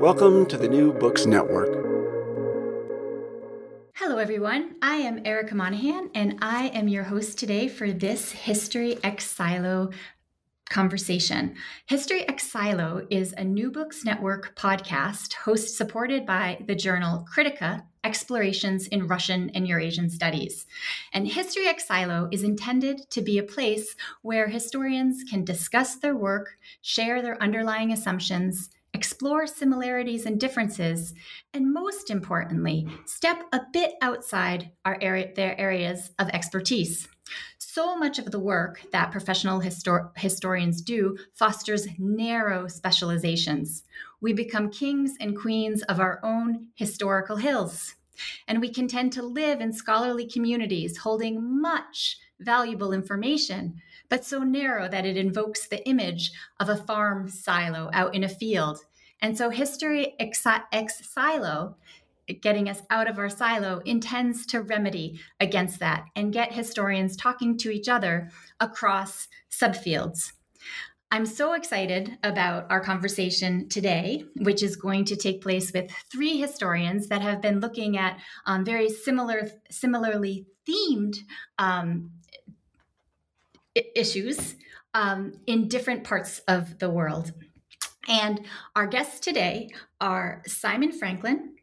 Welcome to the New Books Network. Hello, everyone. I am Erika Monahan, and I am your host today for this History Ex Silo conversation. History Ex Silo is a New Books Network podcast host supported by the journal Kritika Explorations in Russian and Eurasian Studies. And History Ex Silo is intended to be a place where historians can discuss their work, share their underlying assumptions, explore similarities and differences, and most importantly, step a bit outside our area, their areas of expertise. So much of the work that professional histor- historians do fosters narrow specializations. We become kings and queens of our own historical hills. And we can tend to live in scholarly communities holding much valuable information, but so narrow that it invokes the image of a farm silo out in a field. And so, history ex, ex silo, getting us out of our silo, intends to remedy against that and get historians talking to each other across subfields. I'm so excited about our conversation today, which is going to take place with three historians that have been looking at um, very similar, similarly themed um, issues um, in different parts of the world. And our guests today are Simon Franklin,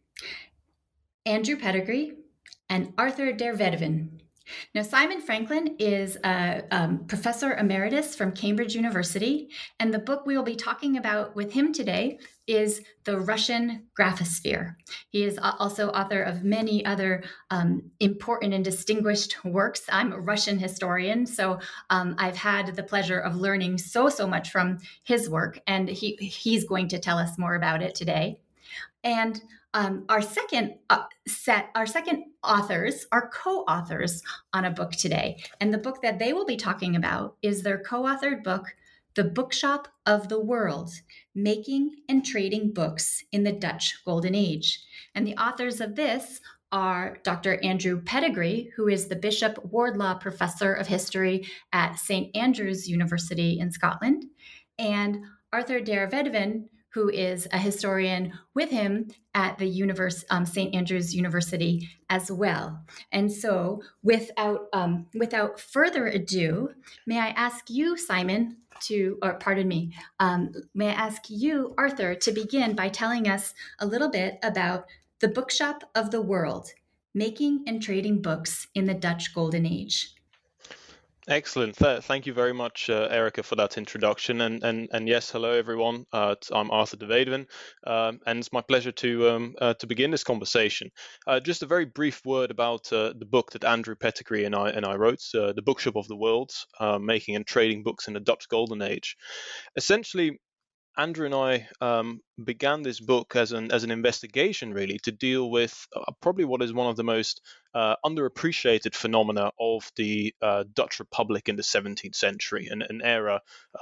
Andrew Pettegree, and Arthur der Weduwen. Now, Simon Franklin is a um, professor emeritus from Cambridge University, and the book we will be talking about with him today is The Russian Graphosphere. He is also author of many other um, important and distinguished works. I'm a Russian historian, so um, I've had the pleasure of learning so, so much from his work, and he, he's going to tell us more about it today. And um, our second uh, set, our second authors are co authors on a book today. And the book that they will be talking about is their co authored book, The Bookshop of the World Making and Trading Books in the Dutch Golden Age. And the authors of this are Dr. Andrew Pettegree, who is the Bishop Wardlaw Professor of History at St. Andrews University in Scotland, and Arthur der Weduwen, who is a historian with him at the universe, um, St. Andrews University as well. And so, without um, without further ado, may I ask you, Simon, to, or pardon me, um, may I ask you, Arthur, to begin by telling us a little bit about the Bookshop of the World, making and trading books in the Dutch Golden Age. Excellent. Th- thank you very much, uh, Erika, for that introduction. And and, and yes, hello everyone. Uh, I'm Arthur de Weduwen, um, and it's my pleasure to um, uh, to begin this conversation. Uh, just a very brief word about uh, the book that Andrew Pettegree and I and I wrote, uh, "The Bookshop of the World: Making and Trading Books in the Dutch Golden Age." Essentially, Andrew and I um, began this book as an as an investigation, really, to deal with uh, probably what is one of the most uh, underappreciated phenomena of the uh, Dutch Republic in the 17th century, an, an era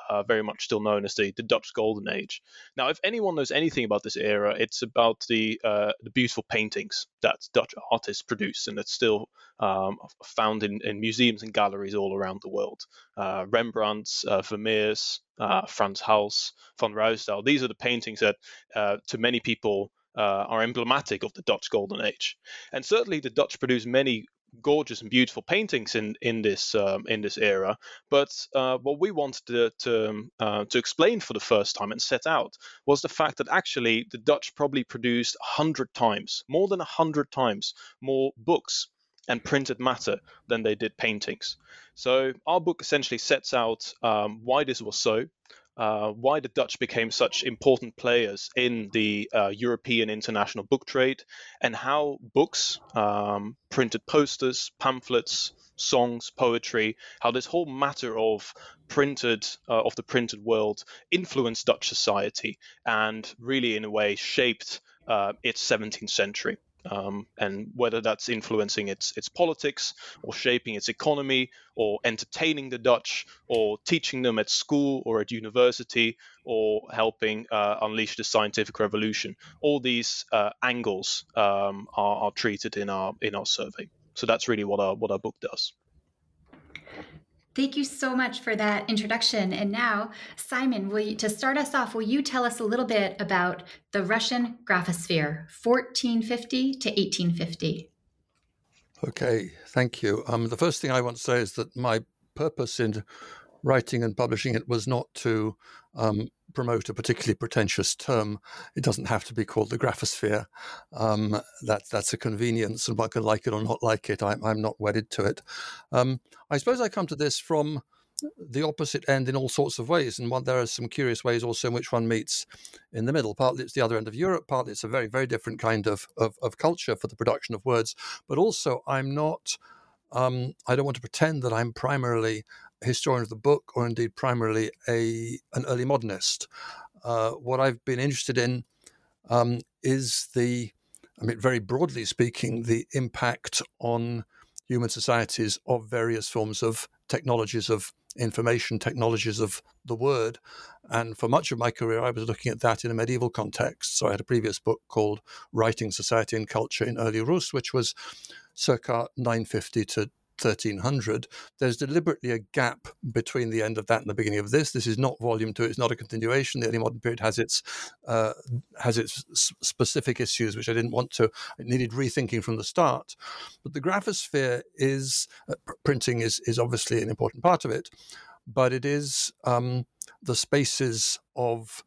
uh, very much still known as the, the Dutch Golden Age. Now, if anyone knows anything about this era, it's about the uh, the beautiful paintings that Dutch artists produce, and that's still um, found in, in, museums and galleries all around the world. Rembrandt's, Vermeer's, Frans Hals, van Ruysdael. These are the paintings that, to many people, uh, are emblematic of the Dutch Golden Age. And certainly the Dutch produced many gorgeous and beautiful paintings in in this um, in this era. But uh, what we wanted to to, um, uh, to explain for the first time and set out was the fact that actually the Dutch probably produced hundred times, more than hundred times more books and printed matter than they did paintings. So our book essentially sets out um, why this was so, uh, why the Dutch became such important players in the uh, European international book trade, and how books, um, printed posters, pamphlets, songs, poetry, how this whole matter of printed uh, of the printed world influenced Dutch society and really, in a way, shaped uh, its 17th century um, and whether that's influencing its its politics or shaping its economy or entertaining the Dutch or teaching them at school or at university or helping uh, unleash the scientific revolution. All these uh, angles um, are, are treated in our in our survey. So that's really what our what our book does. Thank you so much for that introduction. And now, Simon, will you, to start us off, will you tell us a little bit about the Russian graphosphere, 1450 to 1850? Okay, thank you. Um, the first thing I want to say is that my purpose in writing and publishing it was not to um, promote a particularly pretentious term. It doesn't have to be called the graphosphere. Um, that, that's a convenience, and one can like it or not like it. I'm, I'm not wedded to it. Um, I suppose I come to this from the opposite end in all sorts of ways, and one, there are some curious ways also in which one meets in the middle. Partly it's the other end of Europe, partly it's a very, very different kind of, of, of culture for the production of words. But also, I'm not. Um, I don't want to pretend that I'm primarily historian of the book or indeed primarily a an early modernist. Uh, what I've been interested in um, is the, I mean, very broadly speaking, the impact on human societies of various forms of technologies of information, technologies of the word. And for much of my career, I was looking at that in a medieval context. So I had a previous book called Writing, Society, and Culture in Early Rus, which was circa 950 to 1300, there's deliberately a gap between the end of that and the beginning of this. This is not volume two; it's not a continuation. The early modern period has its uh, has its specific issues, which I didn't want to. It needed rethinking from the start. But the graphosphere is uh, printing is is obviously an important part of it, but it is um, the spaces of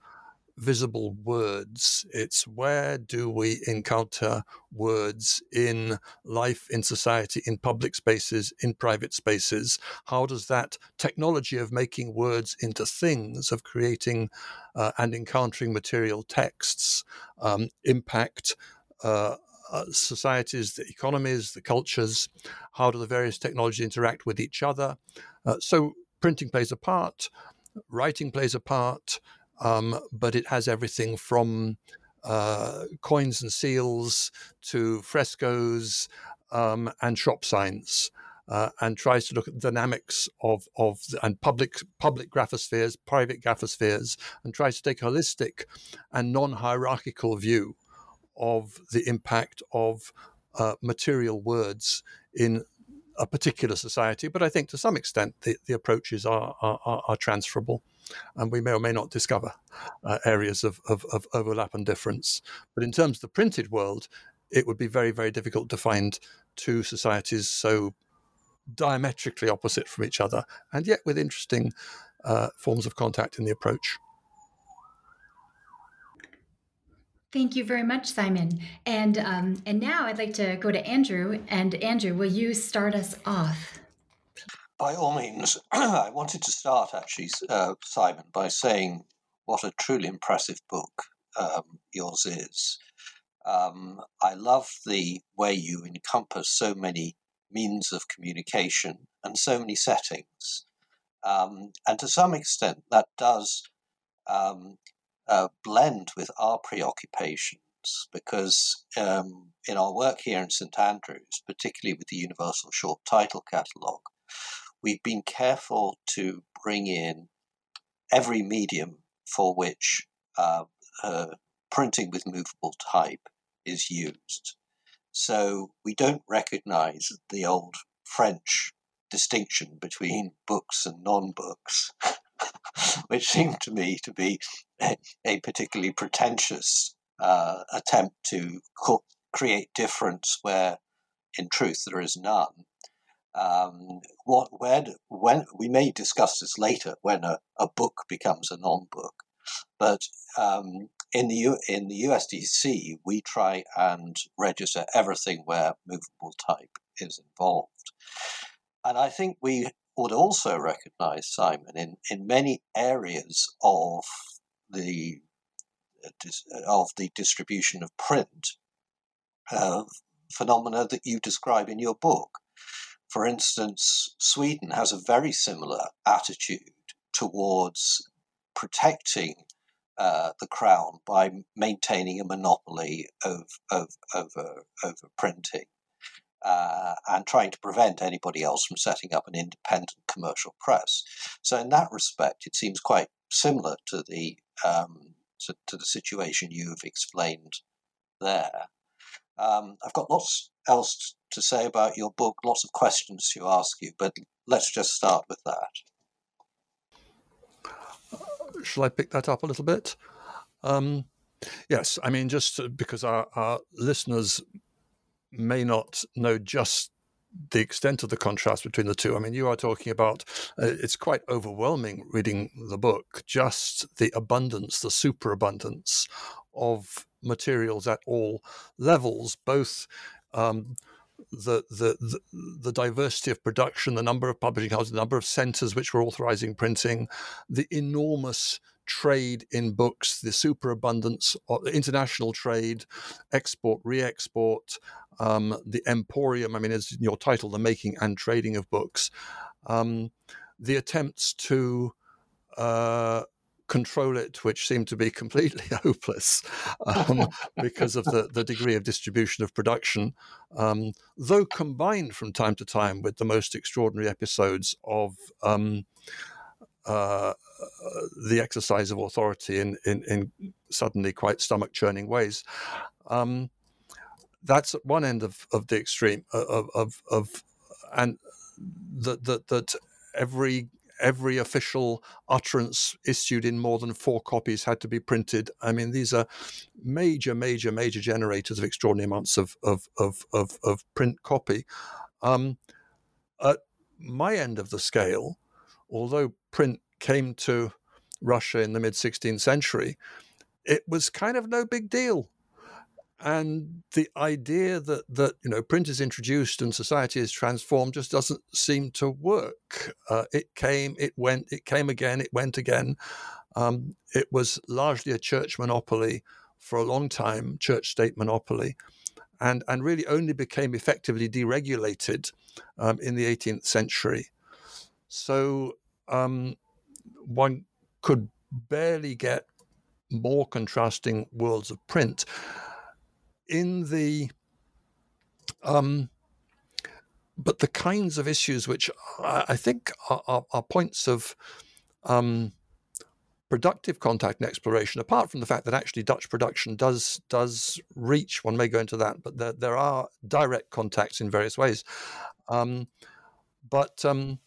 visible words. It's where do we encounter words in life, in society, in public spaces, in private spaces? How does that technology of making words into things, of creating uh, and encountering material texts, um, impact? Uh, uh, societies, the economies, the cultures, how do the various technologies interact with each other? Uh, so, printing plays a part, writing plays a part, um, but it has everything from uh, coins and seals to frescoes um, and shop signs. Uh, and tries to look at the dynamics of of the, and public public graphospheres, private graphospheres, and tries to take a holistic and non-hierarchical view of the impact of uh, material words in a particular society. But I think to some extent the, the approaches are, are, are transferable and we may or may not discover uh, areas of, of, of, overlap and difference. But in terms of the printed world, it would be very, very difficult to find two societies so diametrically opposite from each other, and yet with interesting uh, forms of contact in the approach. Thank you very much, Simon. And um, and now I'd like to go to Andrew. And Andrew, will you start us off? By all means, I wanted to start actually, uh, Simon, by saying what a truly impressive book um, yours is. Um, I love the way you encompass so many means of communication and so many settings. Um, and to some extent, that does um, uh, blend with our preoccupations because um, in our work here in St Andrews, particularly with the Universal Short Title Catalogue, we've been careful to bring in every medium for which uh, uh, printing with movable type is used. So we don't recognize the old French distinction between books and non books, which seemed to me to be a, particularly pretentious uh, attempt to co- create difference where in truth, there is none. Um, what when when we may discuss this later when a, a book becomes a non-book, but um, in the U, in the USTC we try and register everything where movable type is involved, and I think we would also recognise Simon in in many areas of the of the distribution of print uh, phenomena that you describe in your book. For instance, Sweden has a very similar attitude towards protecting uh, the crown by maintaining a monopoly of, of, over, over printing uh, and trying to prevent anybody else from setting up an independent commercial press. So, in that respect, it seems quite similar to the um, to, to, the situation you've explained there. Um, I've got lots else to say about your book, lots of questions to ask you, but let's just start with that. Shall I pick that up a little bit? Um, yes, I mean, just because our, our listeners may not know just the extent of the contrast between the two. I mean, you are talking about uh, it's quite overwhelming reading the book, just the abundance, the superabundance of materials at all levels, both um, the, the, the diversity of production, the number of publishing houses, the number of centres which were authorising printing, the enormous trade in books, the superabundance of international trade, export, re-export, um, the emporium. I mean, as your title, the making and trading of books, um, the attempts to uh, control it, which seemed to be completely hopeless um, because of the, the degree of distribution of production, um, though combined from time to time with the most extraordinary episodes of um, uh, the exercise of authority in, in, in suddenly quite stomach churning ways. Um, that's at one end of, of the extreme of, of, of and that, that, that every every official utterance issued in more than four copies had to be printed. I mean, these are major, major, major generators of extraordinary amounts of of of of, of print copy. Um, at my end of the scale, although print came to Russia in the mid 16th century, it was kind of no big deal and the idea that that you know print is introduced and society is transformed just doesn't seem to work. Uh, it came, it went, it came again, it went again. Um, it was largely a church monopoly for a long time, church-state monopoly, and and really only became effectively deregulated um, in the 18th century. So um, one could barely get more contrasting worlds of print in the um, but the kinds of issues which I think are, are, are points of um, productive contact and exploration, apart from the fact that actually Dutch production does does reach, one may go into that, but there, there are direct contacts in various ways. Um, but um,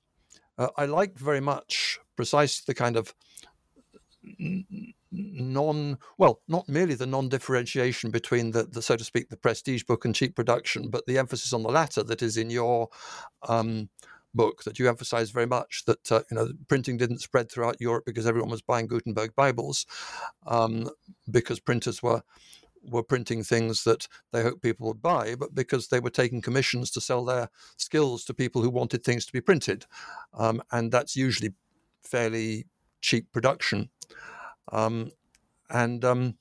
uh, I liked very much precisely the kind of non well not merely the non-differentiation between the, the so to speak the prestige book and cheap production but the emphasis on the latter that is in your um, book that you emphasize very much that uh, you know printing didn't spread throughout Europe because everyone was buying Gutenberg Bibles um, because printers were were printing things that they hoped people would buy, but because they were taking commissions to sell their skills to people who wanted things to be printed, um, and that's usually fairly cheap production. Um, and um,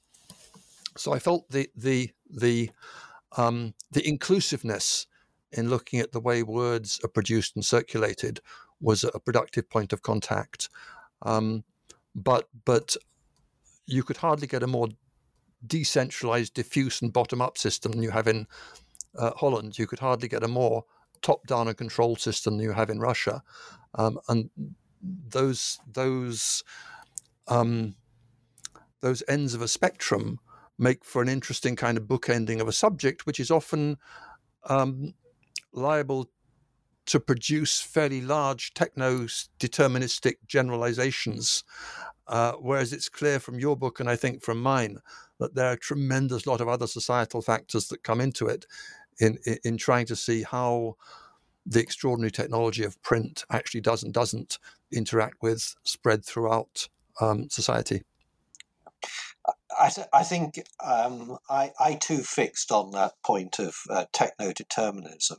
so I felt the the the um, the inclusiveness in looking at the way words are produced and circulated was a productive point of contact. Um, but but you could hardly get a more decentralized, diffuse, and bottom-up system than you have in uh, Holland. You could hardly get a more top-down and control system than you have in Russia, um, and those those um, those ends of a spectrum make for an interesting kind of bookending of a subject, which is often um, liable to produce fairly large techno deterministic generalizations. Uh, whereas it's clear from your book, and I think from mine, that there are a tremendous lot of other societal factors that come into it. in, in, in trying to see how the extraordinary technology of print actually does and doesn't interact with spread throughout um, society. I, th- I think um, I, I too fixed on that point of uh, techno determinism.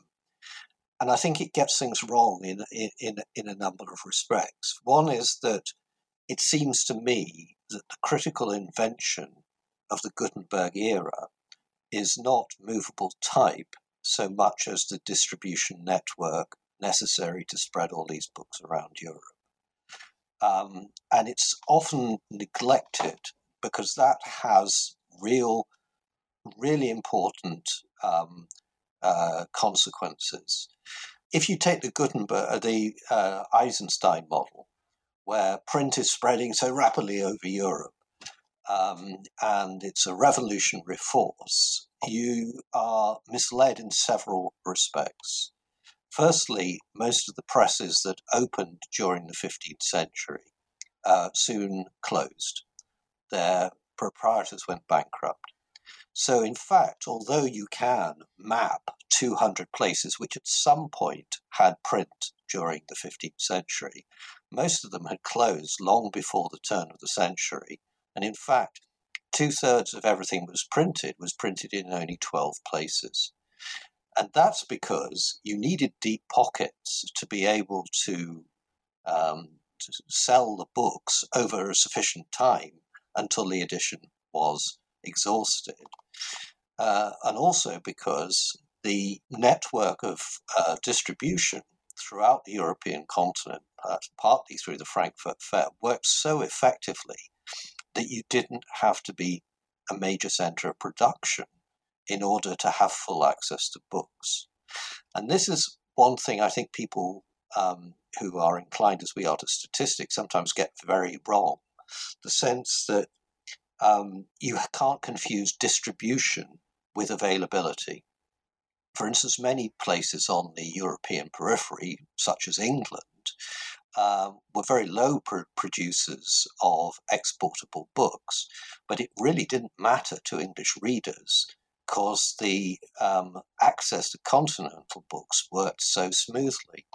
And I think it gets things wrong in, in, in a number of respects. One is that it seems to me that the critical invention of the Gutenberg era is not movable type so much as the distribution network necessary to spread all these books around Europe. Um, and it's often neglected because that has real, really important um, uh, consequences. If you take the Gutenberg, uh, the uh, Eisenstein model, where print is spreading so rapidly over Europe, um, and it's a revolutionary force, you are misled in several respects. Firstly, most of the presses that opened during the 15th century uh, soon closed. Their proprietors went bankrupt. So, in fact, although you can map 200 places which at some point had print during the 15th century, most of them had closed long before the turn of the century. And in fact, two thirds of everything that was printed was printed in only 12 places. And that's because you needed deep pockets to be able to, um, to sell the books over a sufficient time until the edition was exhausted. Uh, and also because the network of uh, distribution throughout the European continent, partly through the Frankfurt Fair, worked so effectively that you didn't have to be a major center of production in order to have full access to books. And this is one thing I think people um, who are inclined as we are to statistics sometimes get very wrong the sense that um, you can't confuse distribution with availability. For instance, many places on the European periphery, such as England, um, were very low pr- producers of exportable books, but it really didn't matter to English readers because the um, access to continental books worked so smoothly.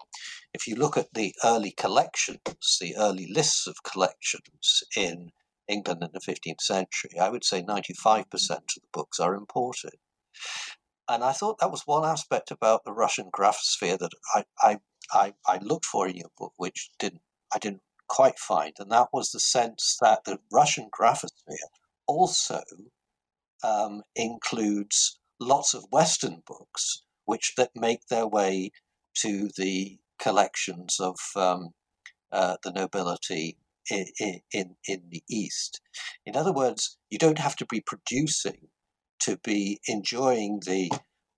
If you look at the early collections, the early lists of collections in England in the 15th century, I would say 95% of the books are imported. And I thought that was one aspect about the Russian graphosphere that I, I I, I looked for in your book, which didn't I didn't quite find, and that was the sense that the Russian graphosphere also um, includes lots of Western books, which that make their way to the collections of um, uh, the nobility in, in, in the East. In other words, you don't have to be producing to be enjoying the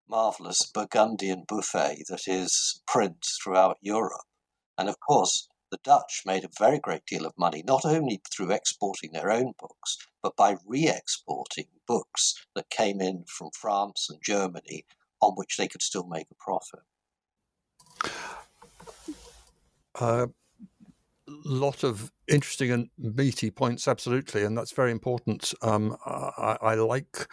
marvelous Burgundian buffet that is print throughout Europe. And of course, the Dutch made a very great deal of money, not only through exporting their own books, but by re exporting books that came in from France and Germany on which they could still make a profit. A uh, lot of interesting and meaty points, absolutely, and that's very important. Um, I, I, like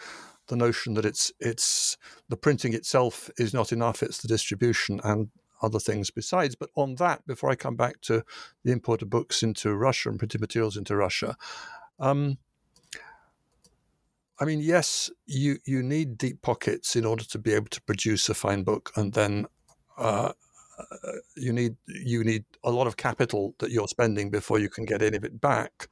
the notion that it's it's the printing itself is not enough; it's the distribution and other things besides. But on that, before I come back to the import of books into Russia and printed materials into Russia, um, I mean, yes, you you need deep pockets in order to be able to produce a fine book, and then uh, you need you need a lot of capital that you're spending before you can get any of it back.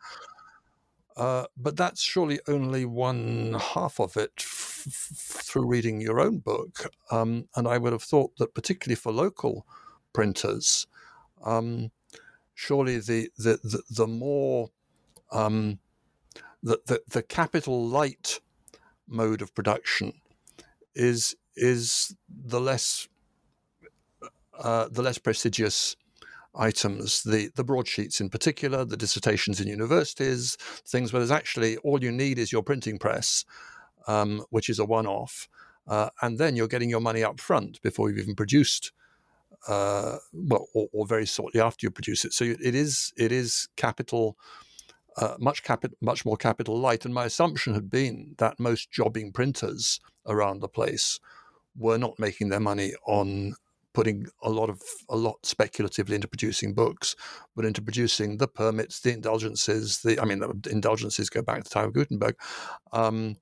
Uh, but that's surely only one half of it f- f- through reading your own book. Um, and I would have thought that, particularly for local printers, um, surely the, the, the, the more um, the, the, the capital light mode of production is is the less uh, the less prestigious items, the, the broadsheets in particular, the dissertations in universities, things where there's actually all you need is your printing press, um, which is a one off. Uh, and then you're getting your money up front before you've even produced, uh, well, or, or, very shortly after you produce it. So it is it is capital, uh, much capital, much more capital light. And my assumption had been that most jobbing printers around the place were not making their money on putting a lot of a lot speculatively into producing books, but into producing the permits, the indulgences. The I mean, the indulgences go back to the time of Gutenberg. Um,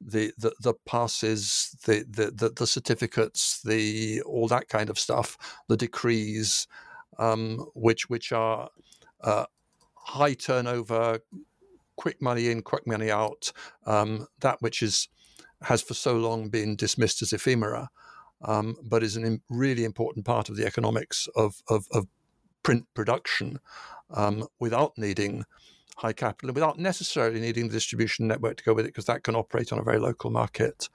the, the the passes, the, the the the certificates, the all that kind of stuff, the decrees, um, which which are uh, high turnover, quick money in, quick money out. Um, that which is has for so long been dismissed as ephemera, um, but is a really important part of the economics of of, of print production, um, without needing high capital and without necessarily needing the distribution network to go with it, because that can operate on a very local market.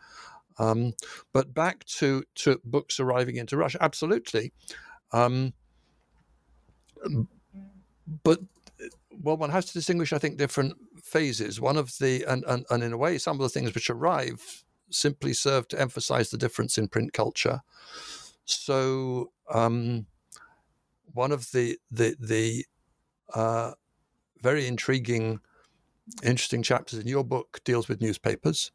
Um, but back to, to books arriving into Russia, absolutely. Um, but well, one has to distinguish, I think, different phases. One of the, and, and, and in a way, some of the things which arrive simply serve to emphasize the difference in print culture. So, um, one of the, the, the, uh, very intriguing, interesting chapters in your book deals with newspapers.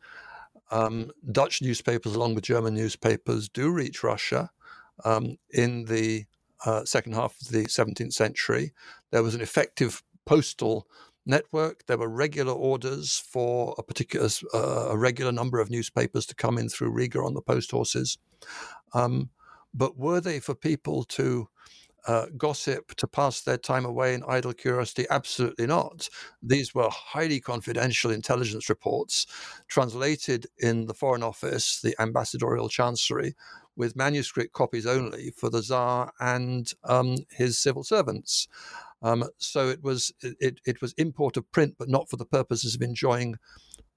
Um, Dutch newspapers, along with German newspapers, do reach Russia um, in the uh, second half of the 17th century. There was an effective postal network. There were regular orders for a particular, uh, a regular number of newspapers to come in through Riga on the post horses. Um, but were they for people to uh, gossip to pass their time away in idle curiosity? Absolutely not. These were highly confidential intelligence reports translated in the Foreign Office, the ambassadorial chancery, with manuscript copies only for the Tsar and um, his civil servants. Um, so it was it, it was import of print, but not for the purposes of enjoying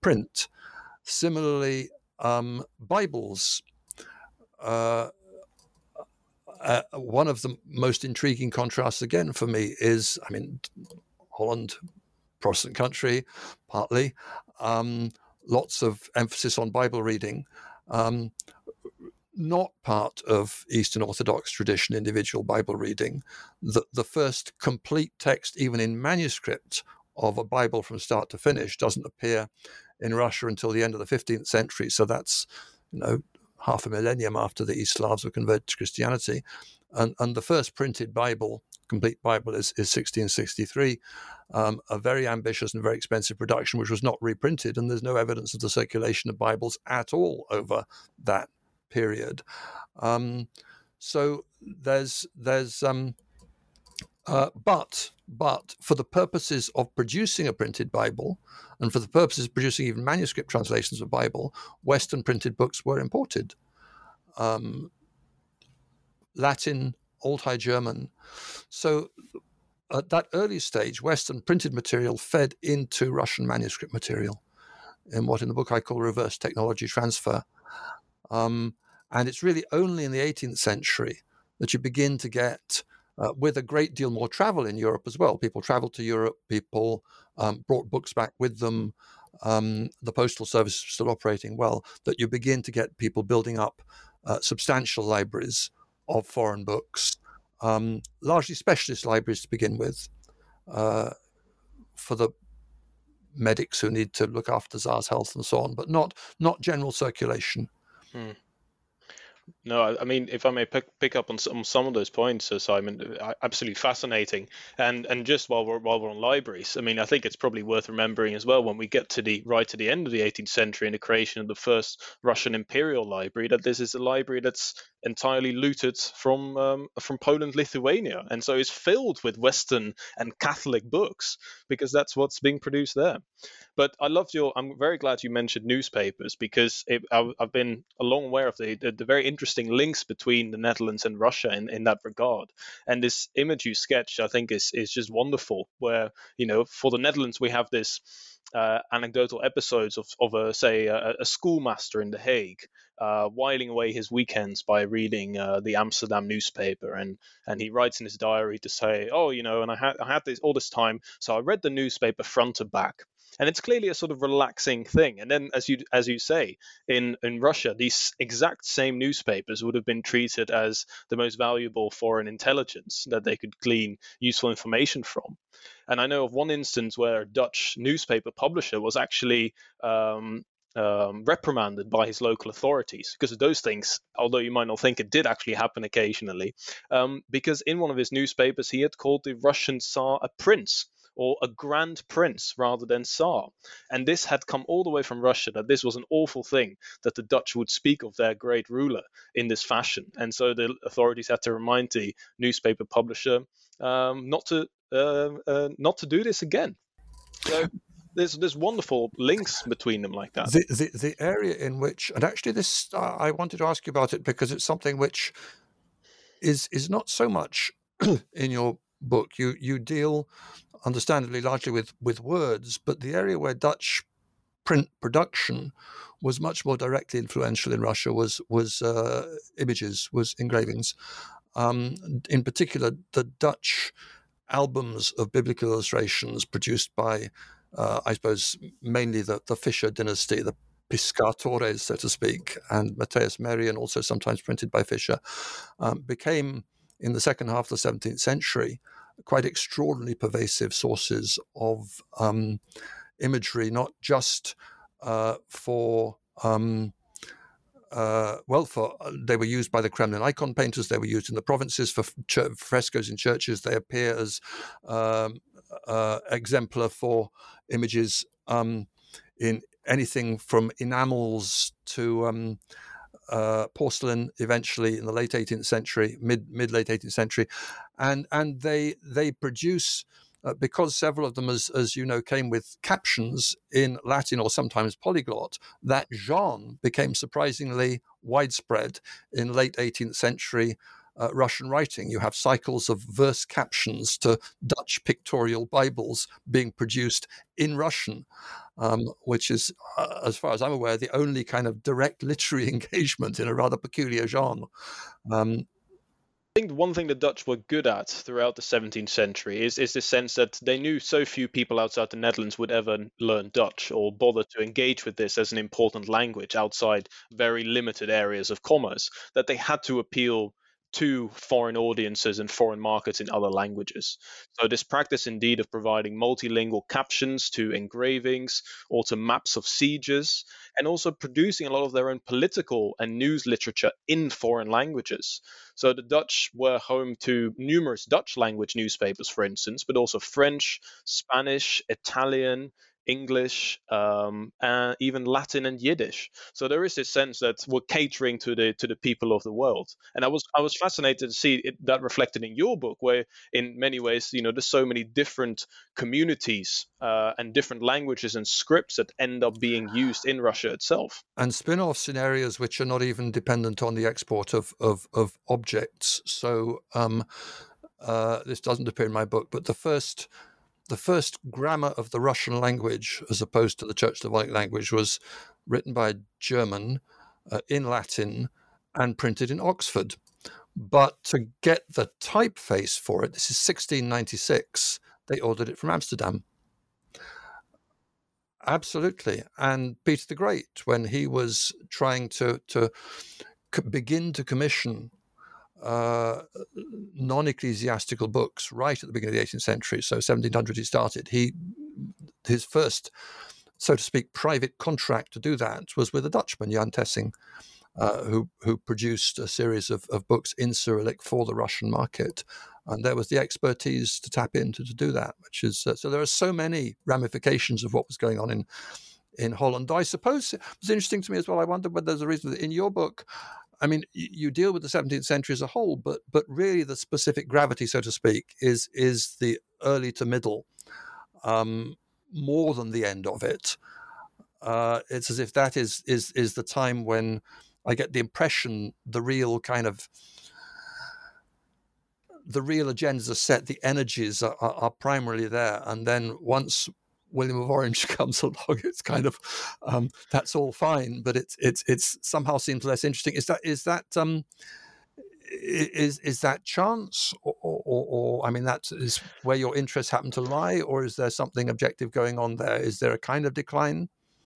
print. Similarly, um, Bibles. Uh, uh, one of the most intriguing contrasts again for me is, I mean, Holland, Protestant country, partly, um, lots of emphasis on Bible reading. Um, not part of Eastern Orthodox tradition, individual Bible reading. The, the first complete text, even in manuscript, of a Bible from start to finish doesn't appear in Russia until the end of the 15th century. So that's, you know, half a millennium after the East Slavs were converted to Christianity. And, and the first printed Bible, complete Bible, is, is 1663, um, a very ambitious and very expensive production, which was not reprinted. And there's no evidence of the circulation of Bibles at all over that period. Um, so there's there's um, uh, but but for the purposes of producing a printed Bible, and for the purposes of producing even manuscript translations of Bible, Western printed books were imported. Um, Latin, Old High German. So at that early stage, Western printed material fed into Russian manuscript material in what in the book I call reverse technology transfer. Um, and it's really only in the 18th century that you begin to get, uh, with a great deal more travel in Europe as well. People traveled to Europe, people um, brought books back with them. Um, the postal service is still operating well, that you begin to get people building up uh, substantial libraries of foreign books, um, largely specialist libraries to begin with, uh, for the medics who need to look after Tsar's health and so on, but not not general circulation. Hmm. No, I mean, if I may pick, pick up on some, some of those points, uh, Simon, uh, absolutely fascinating. And and just while we're while we're on libraries, I mean, I think it's probably worth remembering as well when we get to the right to the end of the 18th century and the creation of the first Russian imperial library that this is a library that's entirely looted from um, from Poland, Lithuania, and so it's filled with Western and Catholic books because that's what's being produced there. But I loved your. I'm very glad you mentioned newspapers because it, I, have been a long aware of the, the, the very interesting links between the Netherlands and Russia in, in that regard. And this image you sketched, I think, is is just wonderful. Where you know, for the Netherlands, we have this uh, anecdotal episodes of, of a say a, a schoolmaster in The Hague uh, whiling away his weekends by reading uh, the Amsterdam newspaper, and and he writes in his diary to say, oh, you know, and I had I had this all this time, so I read the newspaper front to back, and it's clearly a sort of relaxing thing. And then, as you as you say, in in Russia, these exact same newspapers would have been treated as the most valuable foreign intelligence that they could glean useful information from. And I know of one instance where a Dutch newspaper publisher was actually um, um, reprimanded by his local authorities because of those things, although you might not think it did actually happen occasionally, um, because in one of his newspapers he had called the Russian Tsar a prince or a grand prince rather than Tsar. And this had come all the way from Russia that this was an awful thing that the Dutch would speak of their great ruler in this fashion. And so the authorities had to remind the newspaper publisher um, not to uh, uh, not to do this again. So there's there's wonderful links between them like that. The the, the area in which, and actually, this uh, I wanted to ask you about it because it's something which is is not so much in your book. You you deal, understandably, largely with with words, but the area where Dutch print production was much more directly influential in Russia was was uh, images, was engravings. Um, in particular, the Dutch albums of biblical illustrations produced by uh, I suppose, mainly the, the Fischer dynasty, the Piscatores, so to speak, and Matthias Merian, also sometimes printed by Fischer, um, became in the second half of the 17th century quite extraordinarily pervasive sources of um, imagery, not just uh, for um, uh, well, for uh, they were used by the Kremlin icon painters. They were used in the provinces for ch- frescoes in churches. They appear as um, uh, exemplar for images um, in anything from enamels to um, uh, porcelain. Eventually, in the late 18th century, mid mid late 18th century, and and they they produce. Uh, because several of them, as, as you know, came with captions in Latin or sometimes polyglot, that genre became surprisingly widespread in late 18th century uh, Russian writing. You have cycles of verse captions to Dutch pictorial Bibles being produced in Russian, um, which is, uh, as far as I'm aware, the only kind of direct literary engagement in a rather peculiar genre. Um, I think one thing the Dutch were good at throughout the 17th century is, is the sense that they knew so few people outside the Netherlands would ever learn Dutch or bother to engage with this as an important language outside very limited areas of commerce that they had to appeal to foreign audiences and foreign markets in other languages. So, this practice indeed of providing multilingual captions to engravings or to maps of sieges, and also producing a lot of their own political and news literature in foreign languages. So, the Dutch were home to numerous Dutch language newspapers, for instance, but also French, Spanish, Italian, English, um, and even Latin and Yiddish. So there is this sense that we're catering to the to the people of the world. And I was I was fascinated to see it, that reflected in your book, where in many ways, you know, there's so many different communities uh, and different languages and scripts that end up being used in Russia itself. And spin-offs in areas which are not even dependent on the export of of, of objects. So. Um, uh, this doesn't appear in my book, but the first the first grammar of the Russian language, as opposed to the Church Slavonic language, was written by a German uh, in Latin and printed in Oxford. But to get the typeface for it, this is 1696, they ordered it from Amsterdam. Absolutely. And Peter the Great, when he was trying to, to begin to commission uh, non-ecclesiastical books right at the beginning of the 18th century. So 1700 he started. He his first, so to speak, private contract to do that was with a Dutchman, Jan Tessing, uh, who who produced a series of, of books in Cyrillic for the Russian market. And there was the expertise to tap into to do that, which is uh, so. There are so many ramifications of what was going on in in Holland. I suppose it was interesting to me as well. I wondered whether there's a reason that in your book, I mean, you deal with the 17th century as a whole, but but really the specific gravity, so to speak, is is the early to middle, um, more than the end of it. Uh, it's as if that is is is the time when I get the impression the real kind of the real agendas are set, the energies are, are, are primarily there, and then once William of Orange comes along, it's kind of um, that's all fine, but it's it's it's somehow seems less interesting. Is that is that um, is is that chance, or, or, or, I mean, that is where your interests happen to lie, or is there something objective going on there? Is there a kind of decline?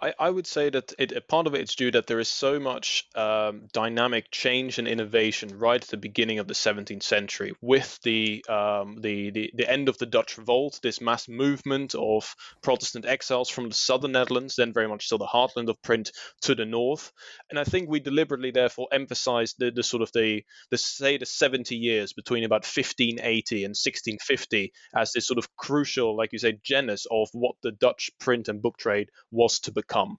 I, I would say that it, a part of it is due that there is so much um, dynamic change and innovation right at the beginning of the 17th century with the, um, the, the the end of the Dutch Revolt, this mass movement of Protestant exiles from the southern Netherlands, then very much still the heartland of print, to the north. And I think we deliberately therefore emphasized the, the sort of the the say the 70 years between about 1580 and 1650 as this sort of crucial, like you say, genus of what the Dutch print and book trade was to become come.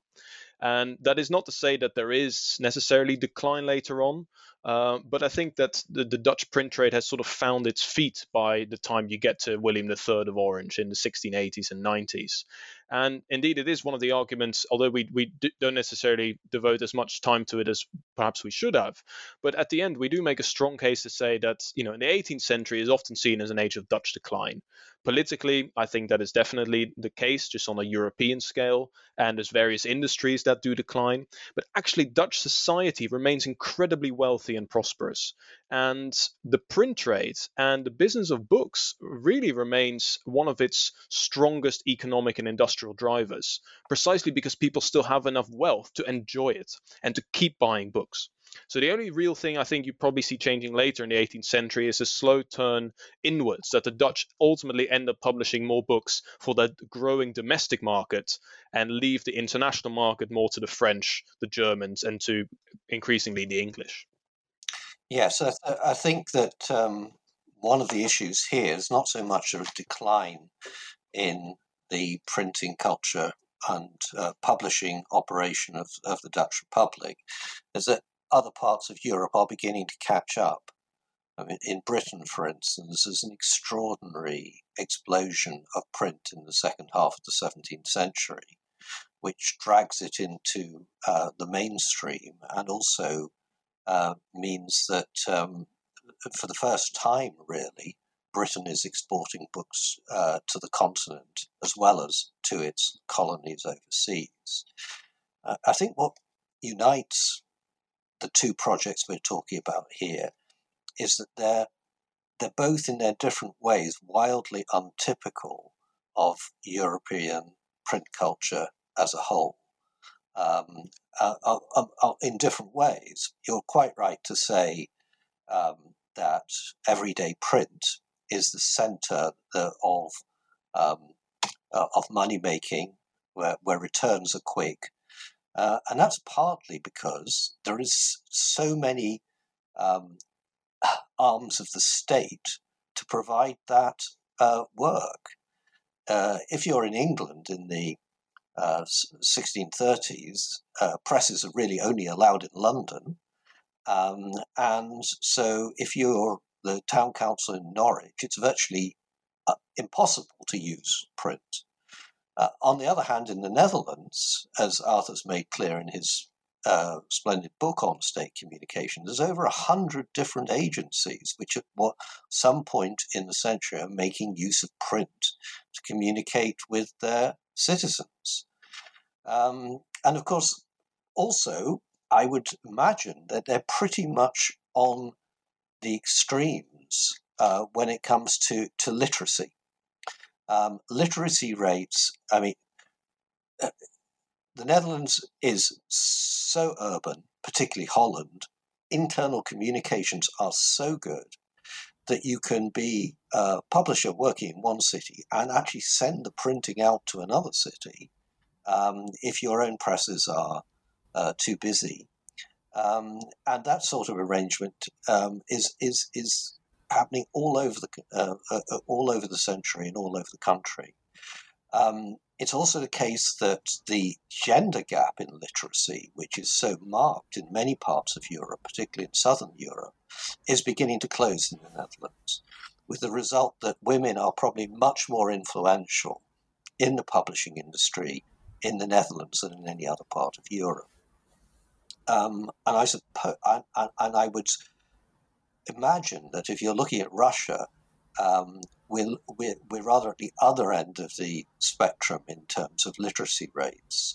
And that is not to say that there is necessarily decline later on, uh, but I think that the, the, Dutch print trade has sort of found its feet by the time you get to William III of Orange in the 1680s and 90s. And indeed, it is one of the arguments, although we, we don't necessarily devote as much time to it as perhaps we should have. But at the end, we do make a strong case to say that, you know, in the 18th century is often seen as an age of Dutch decline. Politically, I think that is definitely the case, just on a European scale, and there's various industries that do decline. But actually, Dutch society remains incredibly wealthy and prosperous. And the print trade and the business of books really remains one of its strongest economic and industrial drivers, precisely because people still have enough wealth to enjoy it and to keep buying books. So the only real thing I think you probably see changing later in the 18th century is a slow turn inwards that the Dutch ultimately end up publishing more books for the growing domestic market and leave the international market more to the French, the Germans, and to increasingly the English. Yes, I, th- I think that um, one of the issues here is not so much a decline in the printing culture and uh, publishing operation of, of the Dutch Republic, is that other parts of Europe are beginning to catch up. I mean, in Britain, for instance, there's an extraordinary explosion of print in the second half of the 17th century, which drags it into uh, the mainstream and also uh, means that um, for the first time, really, Britain is exporting books uh, to the continent as well as to its colonies overseas. Uh, I think what unites the two projects we're talking about here is that they're they're both in their different ways wildly untypical of European print culture as a whole um, uh, uh, uh, uh, in different ways. You're quite right to say um, that everyday print is the center of um, uh, of money making, where, where returns are quick, uh, and that's partly because there is so many um, arms of the state to provide that work. if you're in England in the uh, 1630s, uh, presses are really only allowed in London. Um, and so if you're the town council in Norwich, it's virtually uh, impossible to use print. Uh, on the other hand, in the Netherlands, as Arthur's made clear in his uh, splendid book on state communication, there's over a hundred different agencies which at some point in the century are making use of print to communicate with their citizens. Um, and of course, also, I would imagine that they're pretty much on the extremes uh, when it comes to, to literacy. Um, literacy rates, I mean, uh, the Netherlands is so urban, particularly Holland. Internal communications are so good that you can be a publisher working in one city and actually send the printing out to another city um, if your own presses are uh, too busy. Um, and that sort of arrangement um, is is is happening all over the uh, uh, all over the century and all over the country. Um, it's also the case that the gender gap in literacy, which is so marked in many parts of Europe, particularly in southern Europe, is beginning to close in the Netherlands, with the result that women are probably much more influential in the publishing industry in the Netherlands than in any other part of Europe. Um, and I suppose, and, and, I would imagine that if you're looking at Russia, um, we're, we're, we're rather at the other end of the spectrum in terms of literacy rates.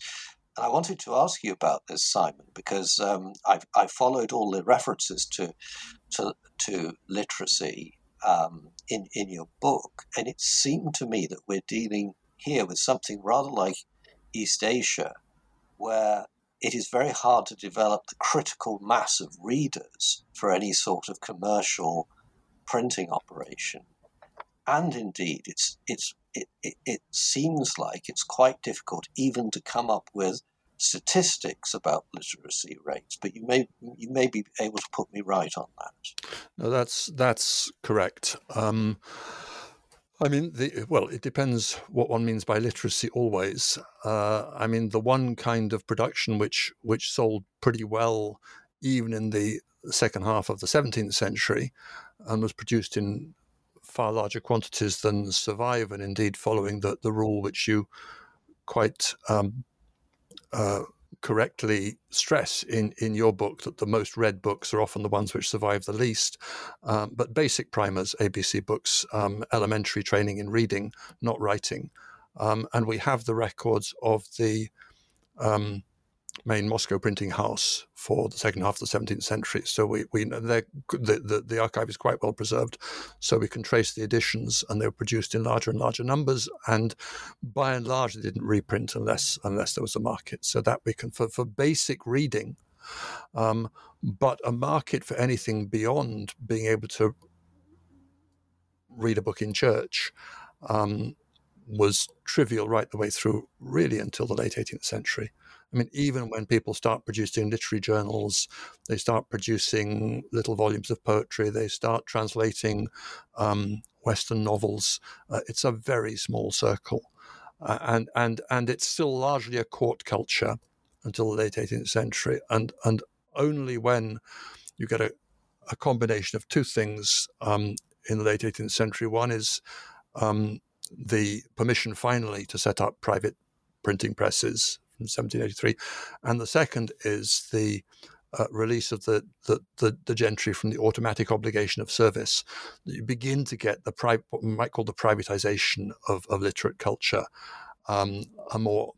And I wanted to ask you about this, Simon, because um, I've, I followed all the references to to, to literacy um, in in your book, and it seemed to me that we're dealing here with something rather like East Asia, where it is very hard to develop the critical mass of readers for any sort of commercial printing operation. And indeed, it's, it's, it, it, it seems like it's quite difficult even to come up with statistics about literacy rates, but you may you may be able to put me right on that. No, that's that's correct. Um, I mean, the, well, it depends what one means by literacy. Always, uh, I mean, the one kind of production which which sold pretty well, even in the second half of the 17th century, and was produced in far larger quantities than survive, and indeed following the the rule which you quite um, uh, correctly stress in, in your book that the most read books are often the ones which survive the least. Um, but basic primers, ABC books, um, elementary training in reading, not writing. Um, and we have the records of the um, main Moscow printing house for the second half of the 17th century. So we, we the, the, the archive is quite well preserved. So we can trace the editions, and they were produced in larger and larger numbers. And by and large, they didn't reprint unless unless there was a market. So that we can for, for basic reading. Um, but a market for anything beyond being able to read a book in church um, was trivial right the way through, really until the late 18th century. I mean, even when people start producing literary journals, they start producing little volumes of poetry, they start translating um, Western novels. Uh, it's a very small circle, uh, and and and it's still largely a court culture until the late 18th century, and and only when you get a, a combination of two things um, in the late 18th century. One is um, the permission finally to set up private printing presses 1783, and the second is the uh, release of the, the, the, the, gentry from the automatic obligation of service. You begin to get the pri- what we might call the privatization of, of literate culture, um, a more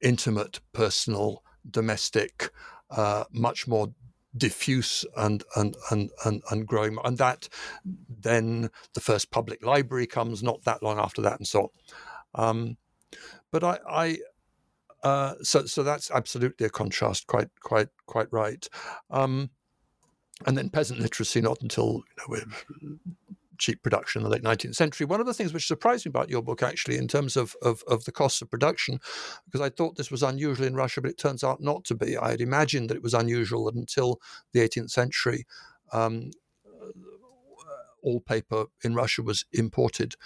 intimate, personal, domestic, uh, much more diffuse and, and and and and growing. And that then the first public library comes not that long after that and so on. Um, but I, I uh, so, so that's absolutely a contrast. Quite, quite, quite right. Um, and then peasant literacy, not until you know, cheap production in the late 19th century. One of the things which surprised me about your book, actually, in terms of, of, of the costs of production, because I thought this was unusual in Russia, but it turns out not to be. I had imagined that it was unusual that until the 18th century, um, all paper in Russia was imported,